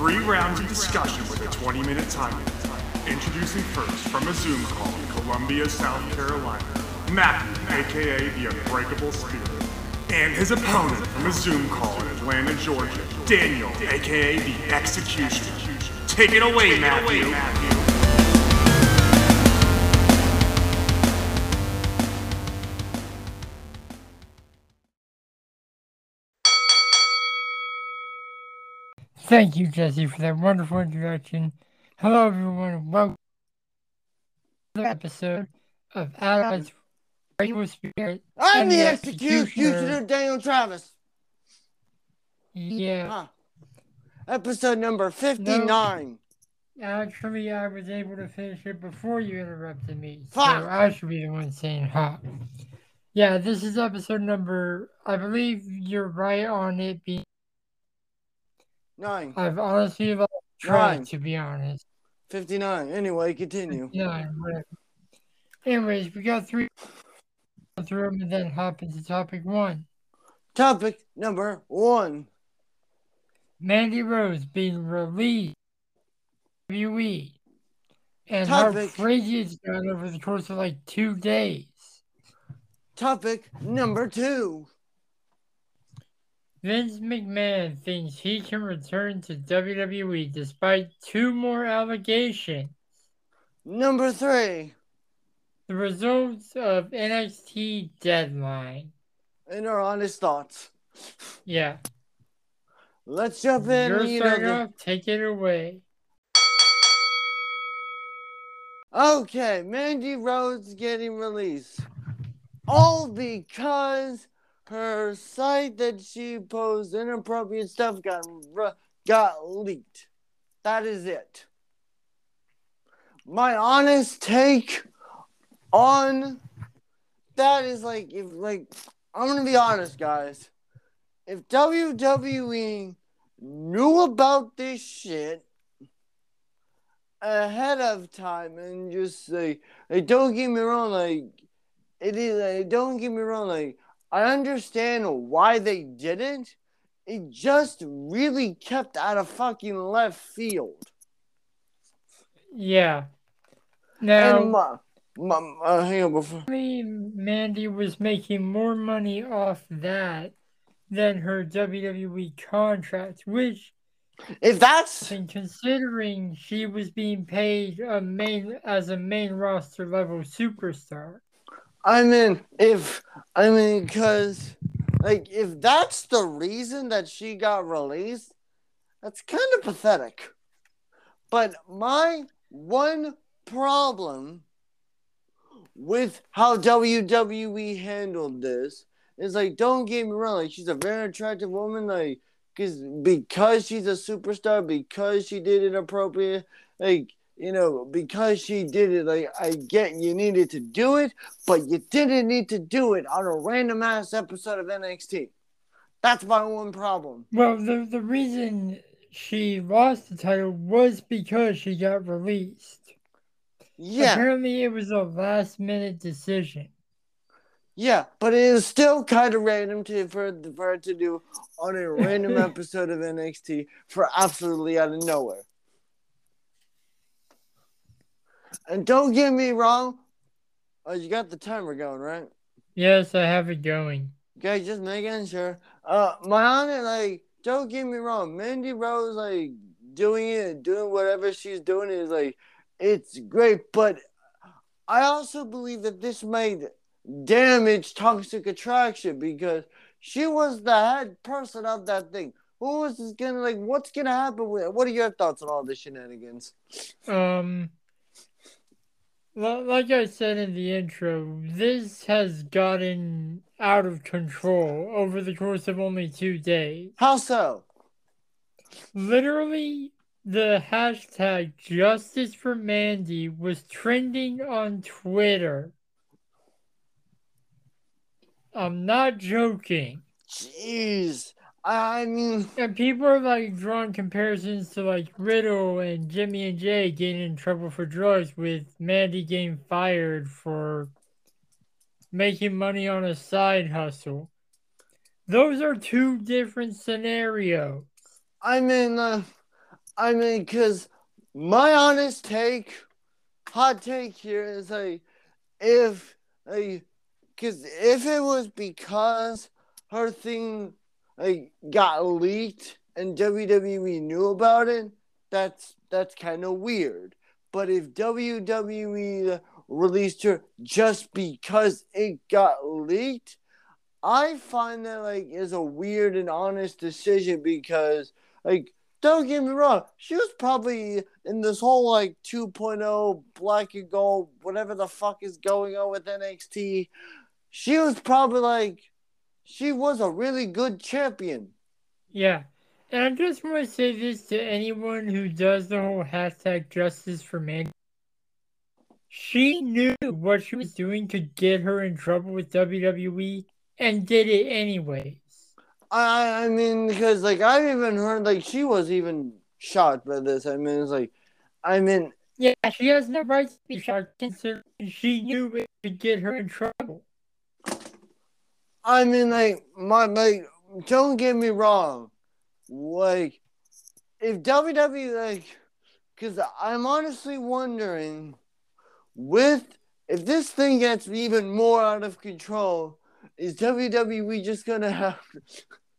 Three rounds of discussion with a 20 minute time limit. Introducing first from a Zoom call in Columbia, South Carolina, Matthew, aka the Unbreakable Spirit. And his opponent from a Zoom call in Atlanta, Georgia, Daniel, aka the Executioner. Take it away, Matthew. Thank you, Jesse, for that wonderful introduction. Hello, everyone. Welcome to another episode of Allies Rainbow Spirit. I'm the the executioner, Executioner. Daniel Travis. Yeah, Huh. Episode number 59. actually, I was able to finish it before you interrupted me. Fuck. So I should be the one saying ha. Yeah, this is episode number, I believe you're right on it being, Nine. I've honestly track, Nine. to be honest. 59. Anyway, continue. Yeah. Anyways, we got three through them and then hop into topic one. Topic number one. Mandy Rose being released WWE and how Topic. crazy it's gone over the course of like two days. Topic number two. Vince McMahon thinks he can return to WWE despite two more allegations. Number three. The results of NXT deadline. And our honest thoughts. Yeah. Let's jump in. You're you know, starting the- off, take it away. Okay, Mandy Rose getting released. All because her site that she posed inappropriate stuff got got leaked. That is it. My honest take on that is like if like I'm gonna be honest, guys. If WWE knew about this shit ahead of time and just like, like don't get me wrong, like it is like, don't get me wrong, like I understand why they didn't. It just really kept out of fucking left field. Yeah. Now, and my, my, uh, hang on before. Mandy was making more money off that than her WWE contract, which, If that's and considering she was being paid a main as a main roster level superstar, I mean, if I mean, because like if that's the reason that she got released, that's kind of pathetic. But my one problem with how WWE handled this is like, don't get me wrong, like she's a very attractive woman, like because because she's a superstar, because she did it appropriate, like you know, because she did it, like I get you needed to do it, but you didn't need to do it on a random ass episode of NXT. That's my one problem. well, the the reason she lost the title was because she got released. Yeah, Apparently, it was a last minute decision. yeah, but it is still kind of random to for, for her to do on a random episode of NXT for absolutely out of nowhere. And don't get me wrong, oh, you got the timer going, right? Yes, I have it going. Okay, just making sure. Uh, my honor, like, don't get me wrong. Mandy Rose, like, doing it, doing whatever she's doing is like, it's great. But I also believe that this might damage Toxic Attraction because she was the head person of that thing. Who is this gonna like? What's gonna happen with? it? What are your thoughts on all the shenanigans? Um, like I said in the intro, this has gotten out of control over the course of only two days. How so? Literally, the hashtag Justice for Mandy was trending on Twitter. I'm not joking. Jeez, I mean, And people are like drawing comparisons to like Riddle and Jimmy and Jey getting in trouble for drugs with Mandy getting fired for making money on a side hustle. Those are two different scenarios. I mean, uh, I mean, because my honest take, hot take here is like, if like, because if it was because her thing like got leaked and WWE knew about it, that's that's kind of weird. But if WWE released her just because it got leaked, I find that like is a weird and honest decision because like don't get me wrong, she was probably in this whole like 2.0 black and gold, whatever the fuck is going on with NXT. She was probably like, she was a really good champion. Yeah. And I just want to say this to anyone who does the whole hashtag justice for man. She knew what she was doing could get her in trouble with WWE and did it anyways. I I mean because like I've even heard like she was even shocked by this. I mean it's like I mean Yeah, she has no right to be shocked considering she knew it could get her in trouble. I mean like my like don't get me wrong. Like if WWE like because I'm honestly wondering with if this thing gets even more out of control, is WWE just gonna have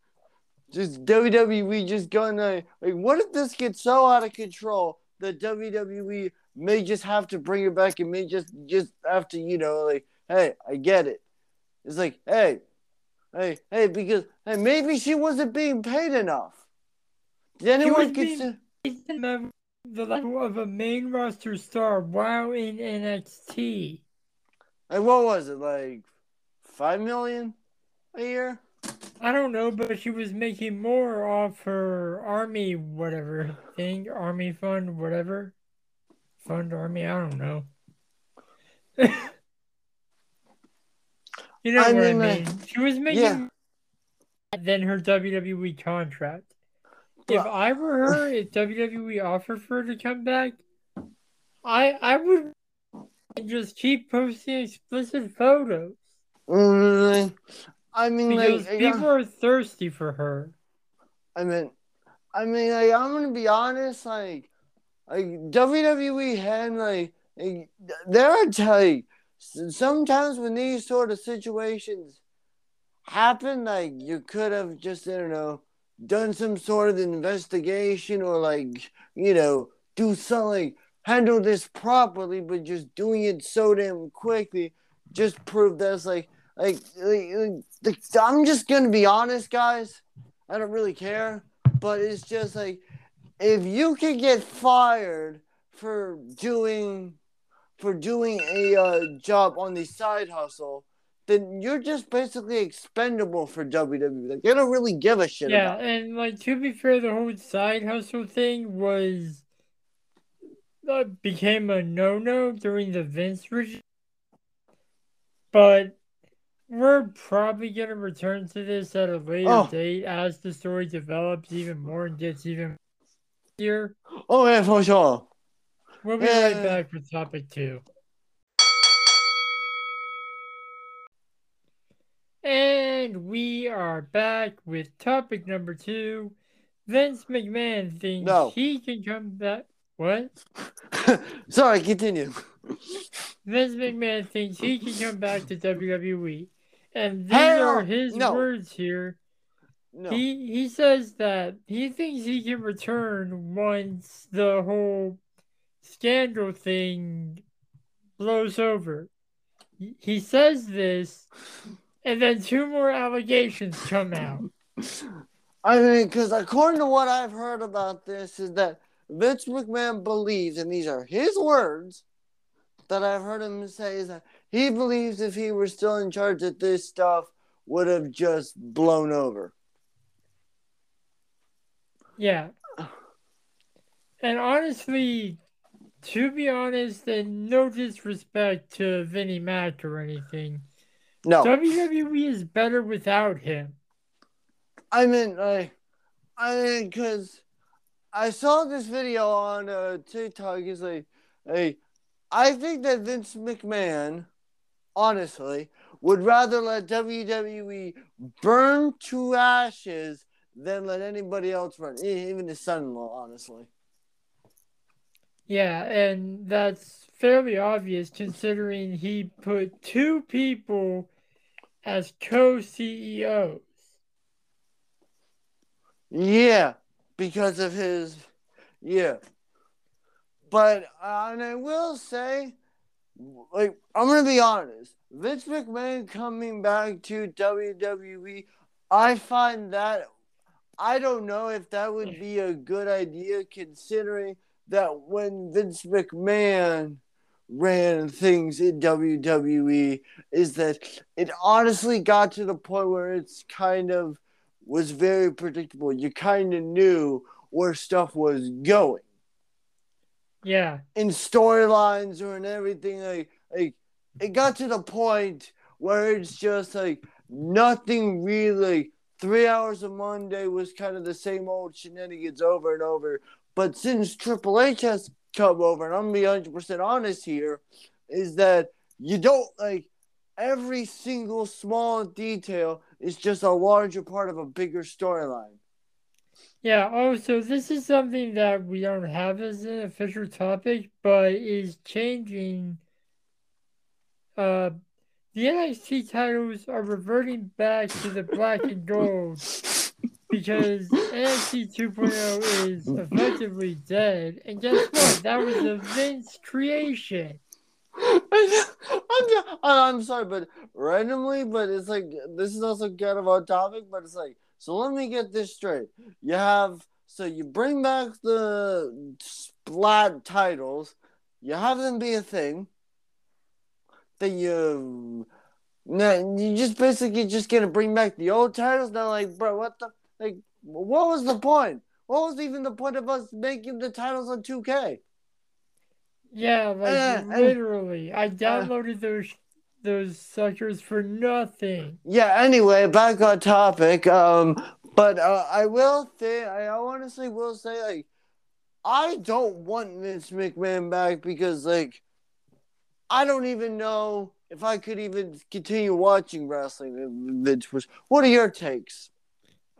just WWE just gonna like what if this gets so out of control that WWE may just have to bring it back and may just just have to you know like hey I get it it's like hey hey hey because hey maybe she wasn't being paid enough did anyone consider The the level of a main roster star while in NXT. And what was it like five million a year I don't know, but she was making more off her army, whatever thing, army fund, whatever. Fund army, I don't know. you know I what mean, I mean? She was making yeah. than her WWE contract. If I were her, if WWE offered for her to come back, I I would just keep posting explicit photos Mm, I mean because like people are thirsty for her. I mean, I mean, like, I'm gonna be honest, like, like WWE had like, like there are like sometimes when these sort of situations happen, like you could have just I don't know done some sort of investigation or like you know do something handle this properly, but just doing it so damn quickly just proved that's like like, like, like I'm just gonna be honest, guys. I don't really care, but it's just like if you can get fired for doing for doing a uh, job on the side hustle, then you're just basically expendable for WWE. Like they don't really give a shit Yeah, and like to be fair, the whole side hustle thing was uh, became a no no during the Vince regime. But we're probably gonna return to this at a later Oh. date as the story develops even more and gets even here. Oh yeah, for sure. We'll be Yeah. right uh. back for topic two. And we are back with topic number two. Vince McMahon thinks No. he can come back. What? Sorry, continue. Vince McMahon thinks he can come back to WWE. And these Hell are his no. words here. No. He he says that he thinks he can return once the whole scandal thing blows over. He- says this, and then two more allegations come out. I mean, because according to what I've heard about this, is that Vince McMahon believes, and these are his words that I've heard him say, is that he believes if he were still in charge, that this stuff would have just blown over. Yeah. And honestly, to be honest, and no disrespect to Vinnie Mac or anything, No, WWE is better without him. I mean, like, I mean, because I saw this video on uh, TikTok. It's like, hey, I think that Vince McMahon, honestly, would rather let WWE burn to ashes than let anybody else run, even his son-in-law. Honestly, Yeah, and that's fairly obvious considering he put two people as co CEOs. Yeah, because of his. Yeah. But, uh, and I will say, like, I'm going to be honest. Vince McMahon coming back to WWE, I find that. I don't know if that would be a good idea considering that when Vince McMahon ran things in WWE is that it honestly got to the point where it's kind of was very predictable. You kind of knew where stuff was going. Yeah. In storylines or in everything like like it got to the point where it's just like nothing really 3 hours of Monday was kind of the same old shenanigans over and over. But since Triple H has come over, and I'm gonna be 100 percent honest here, is that you don't like every single small detail is just a larger part of a bigger storyline. Yeah, also, this is something that we don't have as an official topic, but is changing. Uh, the NXT titles are reverting back to the black and gold because NXT 2.0 is effectively dead. And guess what? That was a Vince creation. I'm, I'm sorry, but randomly, but it's like this is also kind of on topic, but it's like so. Let me get this straight. You have so you bring back the splat titles, you have them be a thing. Then you, now you just basically just gonna bring back the old titles. Now, like, bro, what the like? What was the point? What was even the point of us making the titles on 2K? Yeah, like Uh, literally. I downloaded those those suckers for nothing. Yeah. Anyway, back on topic. Um, but uh, I will say, I honestly will say, like, I don't want Vince McMahon back because, like, I don't even know if I could even continue watching wrestling. Vince was. What are your takes?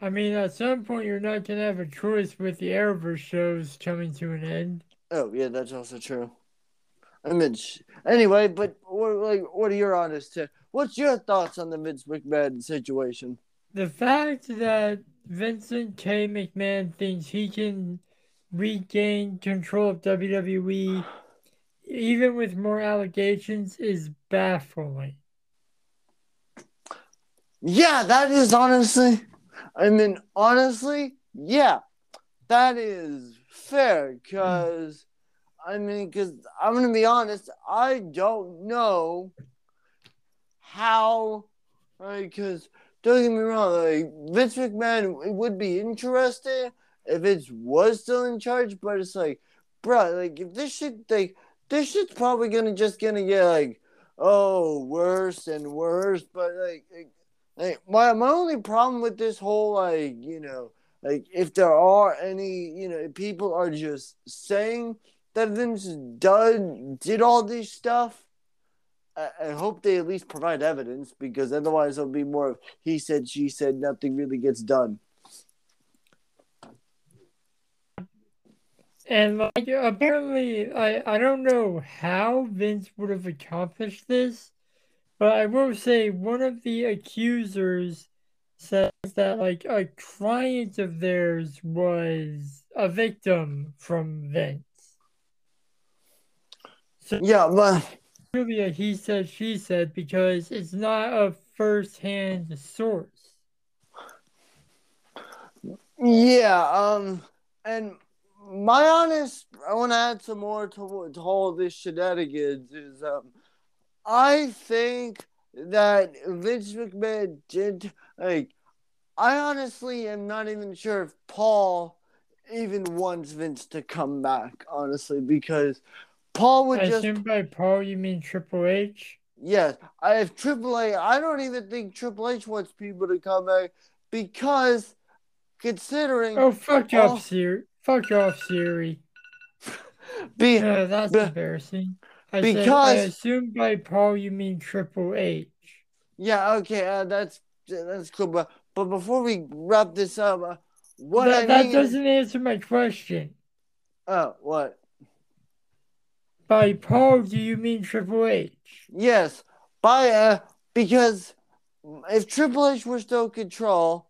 I mean, at some point, you're not gonna have a choice with the Arrowverse shows coming to an end. Oh yeah, that's also true. I mean, anyway, but what like what are your honest? What's your thoughts on the Vince McMahon situation? The fact that Vincent K. McMahon thinks he can regain control of WWE, even with more allegations, is baffling. Yeah, that is honestly. I mean, honestly, yeah, that is fair. Cause, I mean, cause I'm gonna be honest, I don't know how. Because don't get me wrong, like Vince McMahon would be interested if it was still in charge, but it's like, bro, like if this shit, like this shit's probably gonna just gonna get like, oh, worse and worse. But like, like, my my only problem with this whole like, you know, like if there are any, you know, people are just saying that Vince done did all this stuff. I, I hope they at least provide evidence because otherwise it'll be more of he said, she said, nothing really gets done. And like apparently, I I don't know how Vince would have accomplished this, but I will say one of the accusers says that like a client of theirs was a victim from Vince. So Yeah, but really a he said she said because it's not a first hand source. Yeah, um, and my honest, I want to add some more to, to all this shenanigans. Is um, I think that Vince McMahon did like. I honestly am not even sure if Paul even wants Vince to come back. Honestly, because Paul would I just assume by Paul you mean Triple H. Yes, I have Triple H. I don't even think Triple H wants people to come back because, considering Oh fuck Paul- off, Siri. Fuck off, Siri. be Yeah, that's Be- embarrassing. I said, I assume by Paul you mean Triple H. yeah, okay, uh, that's that's cool. But but before we wrap this up, uh, what that that mean, doesn't answer my question. oh what? by Paul, do you mean Triple H? Yes, by uh, because if Triple H were still in control,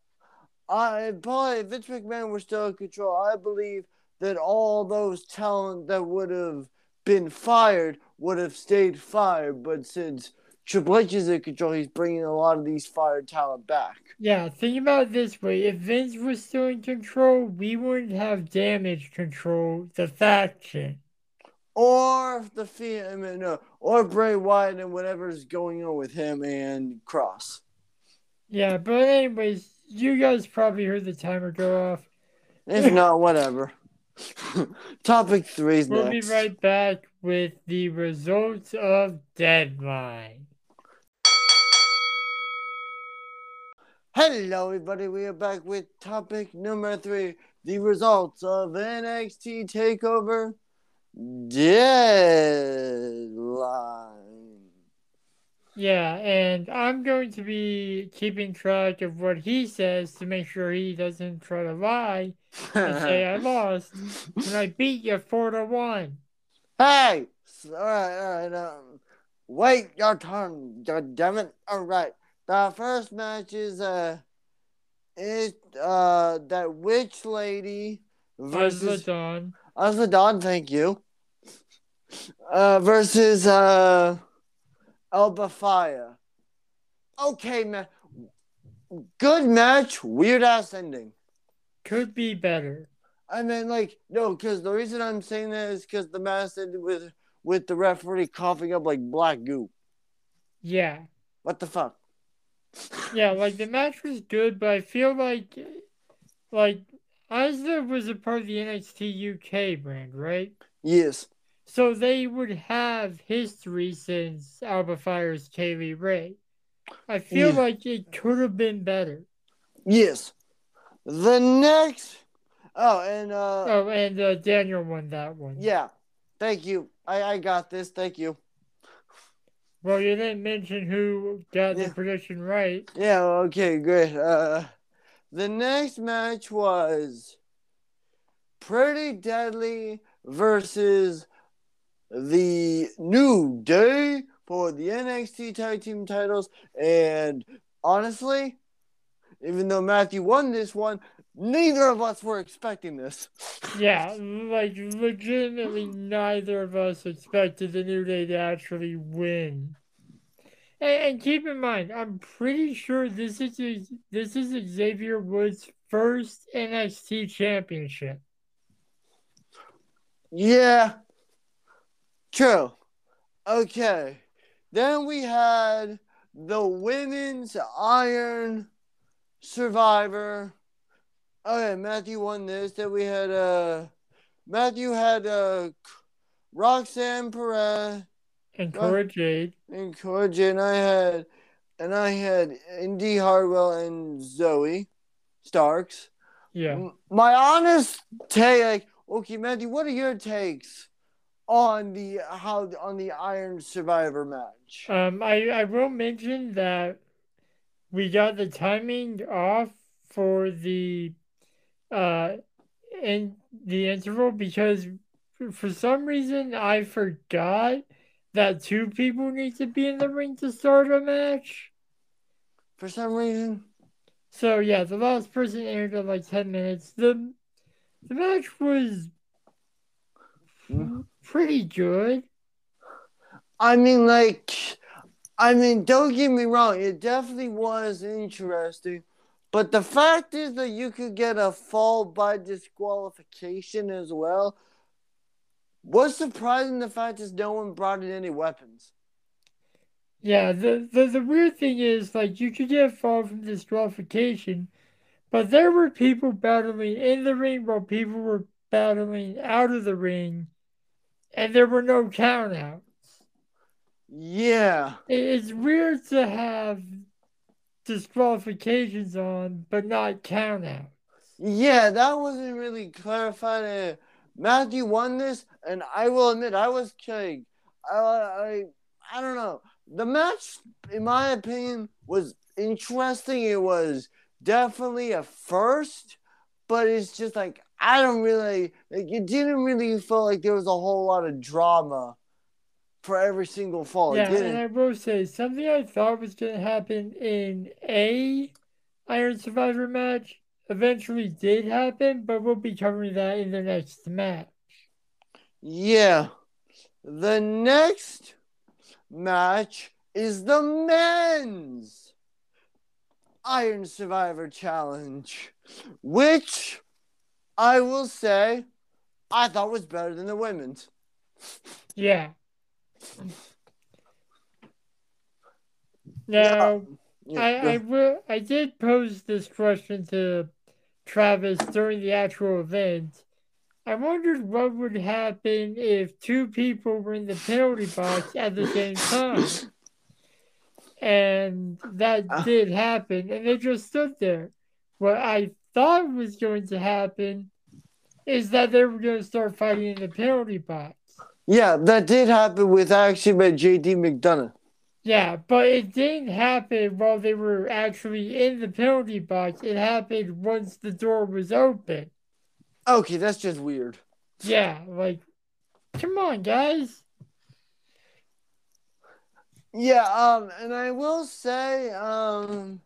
I probably if Vince McMahon were still in control, I believe that all those talent that would have been fired would have stayed fired. But since Triple H is in control, he's bringing a lot of these fired talent back. Yeah, think about it this way: if Vince was still in control, we wouldn't have Damage CTRL, the faction. Or the I mean, no, or Bray Wyatt and whatever's going on with him and Cross. Yeah, but anyways, you guys probably heard the timer go off. If not, whatever. Topic three's We'll next. be right back with the results of Deadline. Hello, everybody. We are back with topic number three: the results of NXT Takeover Deadline. Yeah, and I'm going to be keeping track of what he says to make sure he doesn't try to lie and say I lost when I beat you four to one. Hey, all right, all right. Um, wait your turn. God damn it! All right. The first match is uh, is uh that witch lady versus Dawn. Isla Dawn. Thank you. Uh, versus uh, Alba Fyre. Okay, man. Good match. Weird ass ending. Could be better. I mean, like, no, because the reason I'm saying that is because the match ended with with the referee coughing up like black goo. Yeah. What the fuck? Yeah, like the match was good, but I feel like like Asuka was a part of the NXT UK brand, right? Yes. So they would have history since Alba Fyre's Kaylee Ray. I feel Yeah. like it could have been better. Yes. The next. Oh, and uh, Oh, and uh, Daniel won that one. yeah. Thank you. I I got this. Thank you. Well, you didn't mention who got Yeah. the prediction right. Yeah. Okay. Great. Uh, the next match was Pretty Deadly versus the New Day for the NXT Tag Team titles. And honestly, even though Matthew won this one, neither of us were expecting this. Yeah, like legitimately, neither of us expected the New Day to actually win. And, and keep in mind, I'm pretty sure this is this is Xavier Woods' first NXT championship. Yeah. True. Okay. Then we had the women's iron survivor. Okay, Matthew won this. Then we had uh Matthew had uh Roxanne Perez And. Cora Jade. and Corja, and I had and I had Indi Hartwell and Zoey Starks. Yeah. My honest take, okay, Matthew, what are your takes on the how on the Iron Survivor match? Um, I, I will mention that we got the timing off for the uh in the interval because for some reason I forgot that two people need to be in the ring to start a match. For some reason, So yeah, the last person entered at like ten minutes. The the match was Hmm. Pretty good. I mean, like, I mean, don't get me wrong, it definitely was interesting. But the fact is that you could get a fall by disqualification as well. What's surprising the fact is no one brought in any weapons. Yeah, the, the the weird thing is like you could get fall from disqualification, but there were people battling in the ring while people were battling out of the ring, and there were no countouts. Yeah. It's weird to have disqualifications on but not countouts. Yeah, that wasn't really clarified. Uh, Matthew won this, and I will admit I was kidding. I, I, I don't know. The match, in my opinion, was interesting. It was definitely a first, but it's just like I don't really like. It didn't really feel like there was a whole lot of drama for every single fall. Yeah, and I will say something I thought was going to happen in a Iron Survivor match eventually did happen, but we'll be covering that in the next match. Yeah. The next match is the men's Iron Survivor Challenge, which I will say I thought was better than the women's. Yeah. Now, Yeah, I, I will. I did pose this question to Travis during the actual event. I wondered what would happen if two people were in the penalty box at the same time, and that Uh. did happen, and they just stood there. What I thought was going to happen is that they were going to start fighting in the penalty box. yeah, that did happen with actually by JD McDonagh. Yeah, but it didn't happen while they were actually in the penalty box. It happened once the door was open. Okay, that's just weird. Yeah, like, come on, guys. Yeah, um, and I will say, um,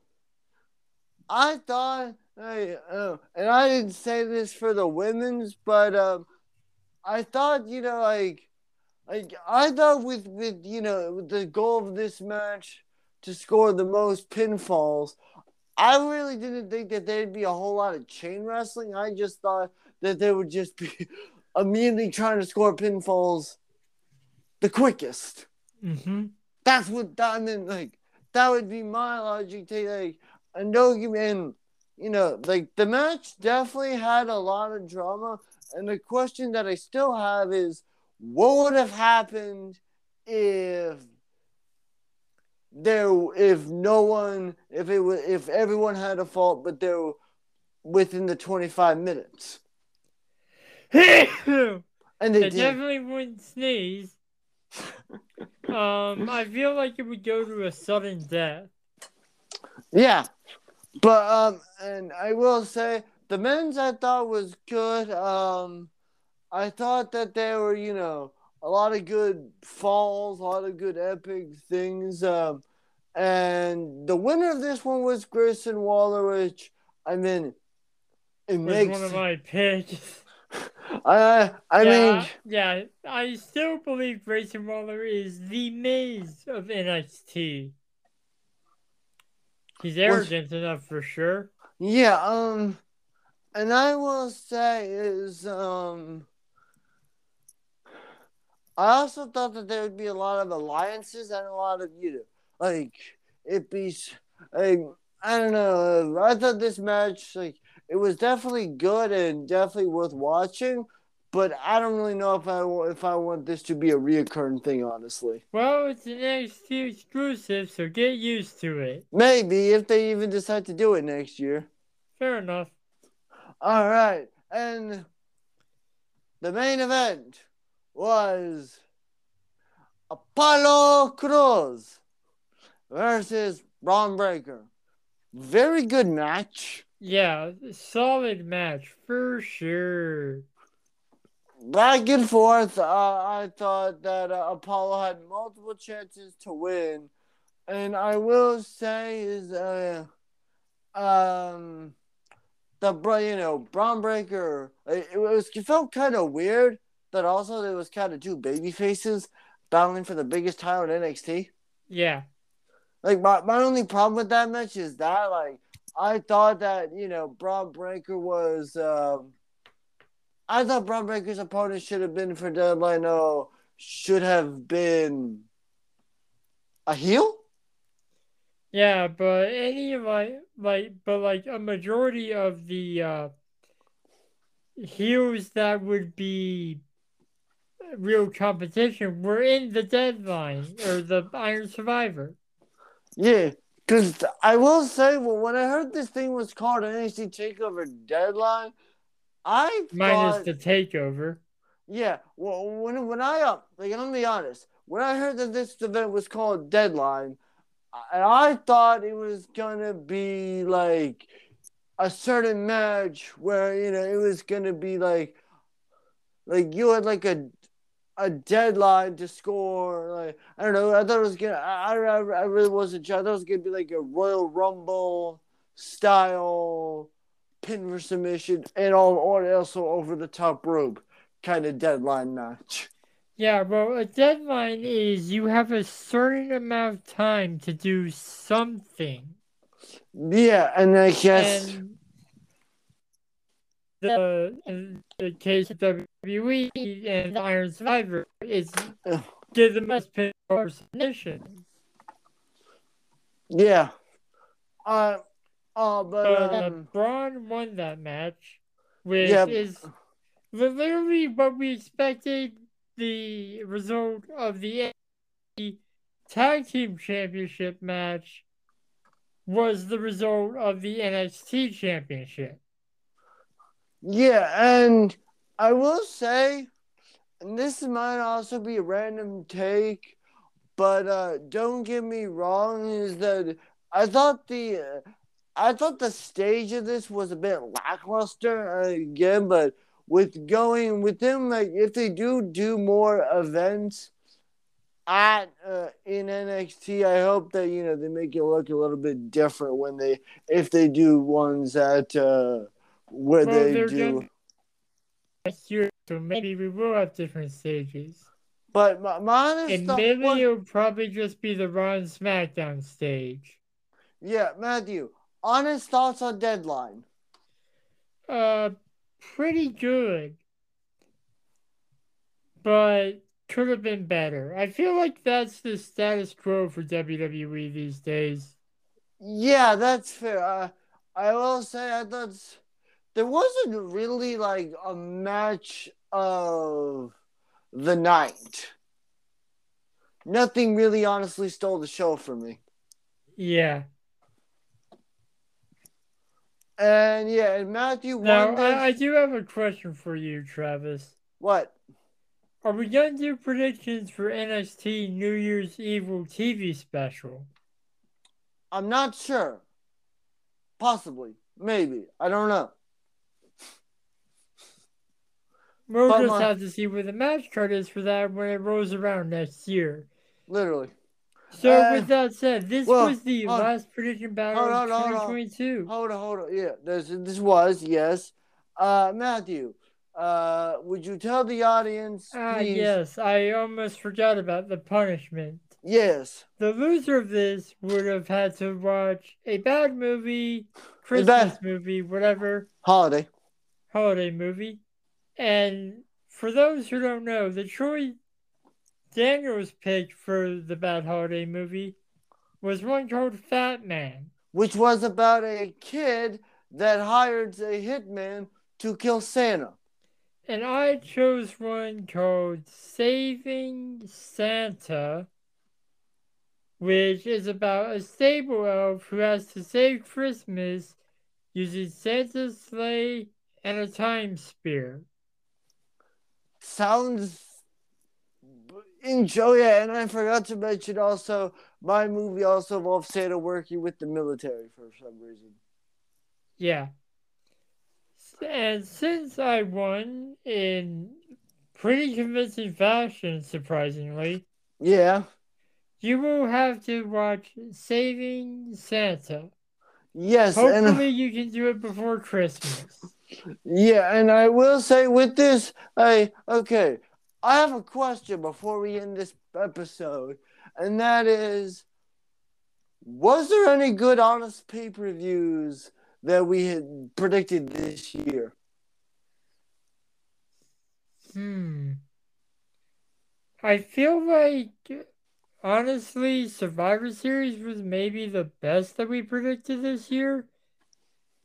I thought, I, uh, and I didn't say this for the women's, but um, I thought, you know, like, like I thought with with you know with the goal of this match to score the most pinfalls, I really didn't think that there'd be a whole lot of chain wrestling. I just thought that they would just be immediately trying to score pinfalls the quickest. Mm-hmm. That's what I mean. Like that would be my logic. To like, give me. And you know, like the match definitely had a lot of drama. And the question that I still have is, what would have happened if there, if no one, if it was, if everyone had a fault, but they were within the twenty five minutes, and they definitely wouldn't sneeze. Um, I feel like it would go to a sudden death. Yeah, but um, and I will say the men's I thought was good. Um, I thought that there were you know a lot of good falls, a lot of good epic things. Um, and the winner of this one was Grayson Waller, which I mean, it Was makes. one of my picks. I I yeah, mean, yeah, I still believe Grayson Waller is the Miz of NXT. He's arrogant enough for sure. Yeah, um, and I will say is um, I also thought that there would be a lot of alliances and a lot of you know, like it be like I don't know. I thought this match like it was definitely good and definitely worth watching, but I don't really know if I if I want this to be a reoccurring thing. Honestly, Well, it's an NXT exclusive, so get used to it. maybe if they even decide to do it next year. Fair enough. All right, and the main event was Apollo Crews versus Bron Breakker. Very good match. Yeah, solid match for sure. Back and forth. Uh, I thought that uh, Apollo had multiple chances to win, and I will say is uh, um, the bro, you know, Bron Breakker. It, it was it felt kind of weird that also there was kind of two baby faces battling for the biggest title in NXT. Yeah. Like my, my only problem with that match is that like I thought that you know Bron Breakker was um, I thought Bron Breakker's opponent should have been for Deadline O should have been a heel. Yeah, but any of my like but like a majority of the uh heroes that would be real competition were in the deadline or the Iron Survivor. Yeah, because I will say well, when I heard this thing was called NXT Takeover Deadline, I Minus thought the takeover. Yeah, well, when when I uh, like, I'm gonna be honest. When I heard that this event was called Deadline, I, I thought it was gonna be like a certain match where you know it was gonna be like, like you had like a a deadline to score. Like I don't know. I thought it was gonna. I I, I really wasn't sure. I thought it was gonna be like a Royal Rumble style pin for submission and all or also over the top rope kind of deadline match. Yeah, well, a deadline is you have a certain amount of time to do something. Yeah, and I guess. And the, in the case of WWE and Iron Survivor is give the most pin for submission. Yeah. Uh, uh, but, But uh, um, Bron won that match, which Yeah. is literally what we expected the result of the Tag Team Championship match was the result of the NXT Championship. Yeah, and I will say, and this might also be a random take, but uh, don't get me wrong, is that I thought the uh, I thought the stage of this was a bit lackluster uh, again, but with going with them, like if they do do more events at uh, in NXT, I hope that you know they make it look a little bit different when they if they do ones at uh, where Well, they do. year, so maybe we will have different stages. But my, my honest And thought maybe was- it'll probably just be the Raw and SmackDown stage. yeah, Matthew. Honest thoughts on deadline. Uh, pretty good. But could have been better. I feel like that's the status quo for WWE these days. Yeah, that's fair. Uh, I will say I thought there wasn't really like a match of the night. Nothing really honestly stole the show for me. Yeah. And yeah, and Matthew Now, won I, I do have a question for you, Travis. What? Are we going to do predictions for NXT New Year's Evil TV special? I'm not sure. Possibly. Maybe. I don't know. We'll But just my- have to see where the match card is for that when it rolls around next year. Literally. So, Uh, with that said, this well, was the hold- last prediction battle hold of on, hold on. 2022. Hold on, hold on. Yeah, this this was yes. Uh, Matthew, uh, would you tell the audience, Ah, please? yes, I almost forgot about the punishment. Yes. The loser of this would have had to watch a bad movie, Christmas bad- movie, whatever, Holiday. holiday movie. And for those who don't know, the Troy Daniels pick for the bad holiday movie was one called Fat Man. which was about a kid that hired a hitman to kill Santa. And I chose one called Saving Santa, which is about a stable elf who has to save Christmas using Santa's sleigh and a time spear. Sounds enjoy it, and I forgot to mention also my movie also involves Santa working with the military for some reason. Yeah. And since I won in pretty convincing fashion, surprisingly, Yeah, you will have to watch Saving Santa. yes, and Hopefully, you can do it before Christmas. yeah, and I will say with this, I okay, I have a question before we end this episode, and that is, was there any good honest pay per views that we had predicted this year? Hmm. I feel like, honestly, Survivor Series was maybe the best that we predicted this year.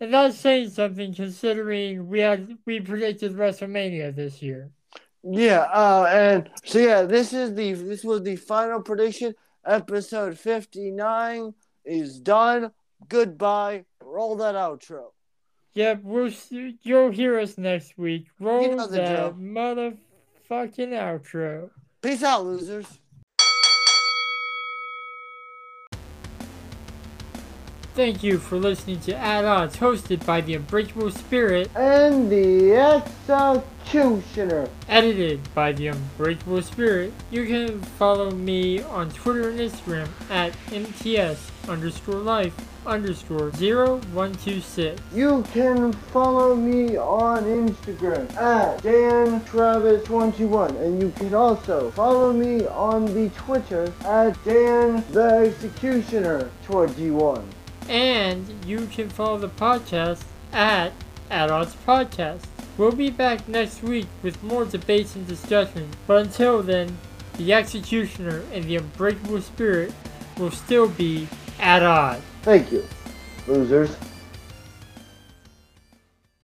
And that's saying something considering we had we predicted WrestleMania this year. Yeah, uh, and so yeah, this is the this was the final prediction. Episode fifty nine is done. Goodbye. Roll that outro. Yep, we'll see, you'll hear us next week. Roll know the that motherfucking outro. Peace out, losers. Thank you for listening to At Odds, hosted by the Unbreakable Spirit, And the executioner. edited by the Unbreakable Spirit. You can follow me on Twitter and Instagram at MTS underscore life underscore 0126. You can follow me on Instagram at DanTravis121 and you can also follow me on the Twitter at Dan the Executioner 21. And you can follow the podcast at Odds Podcast. We'll be back next week with more debates and discussions. But until then, the Executioner and the Unbreakable Spirit will still be at odds. Thank you, losers.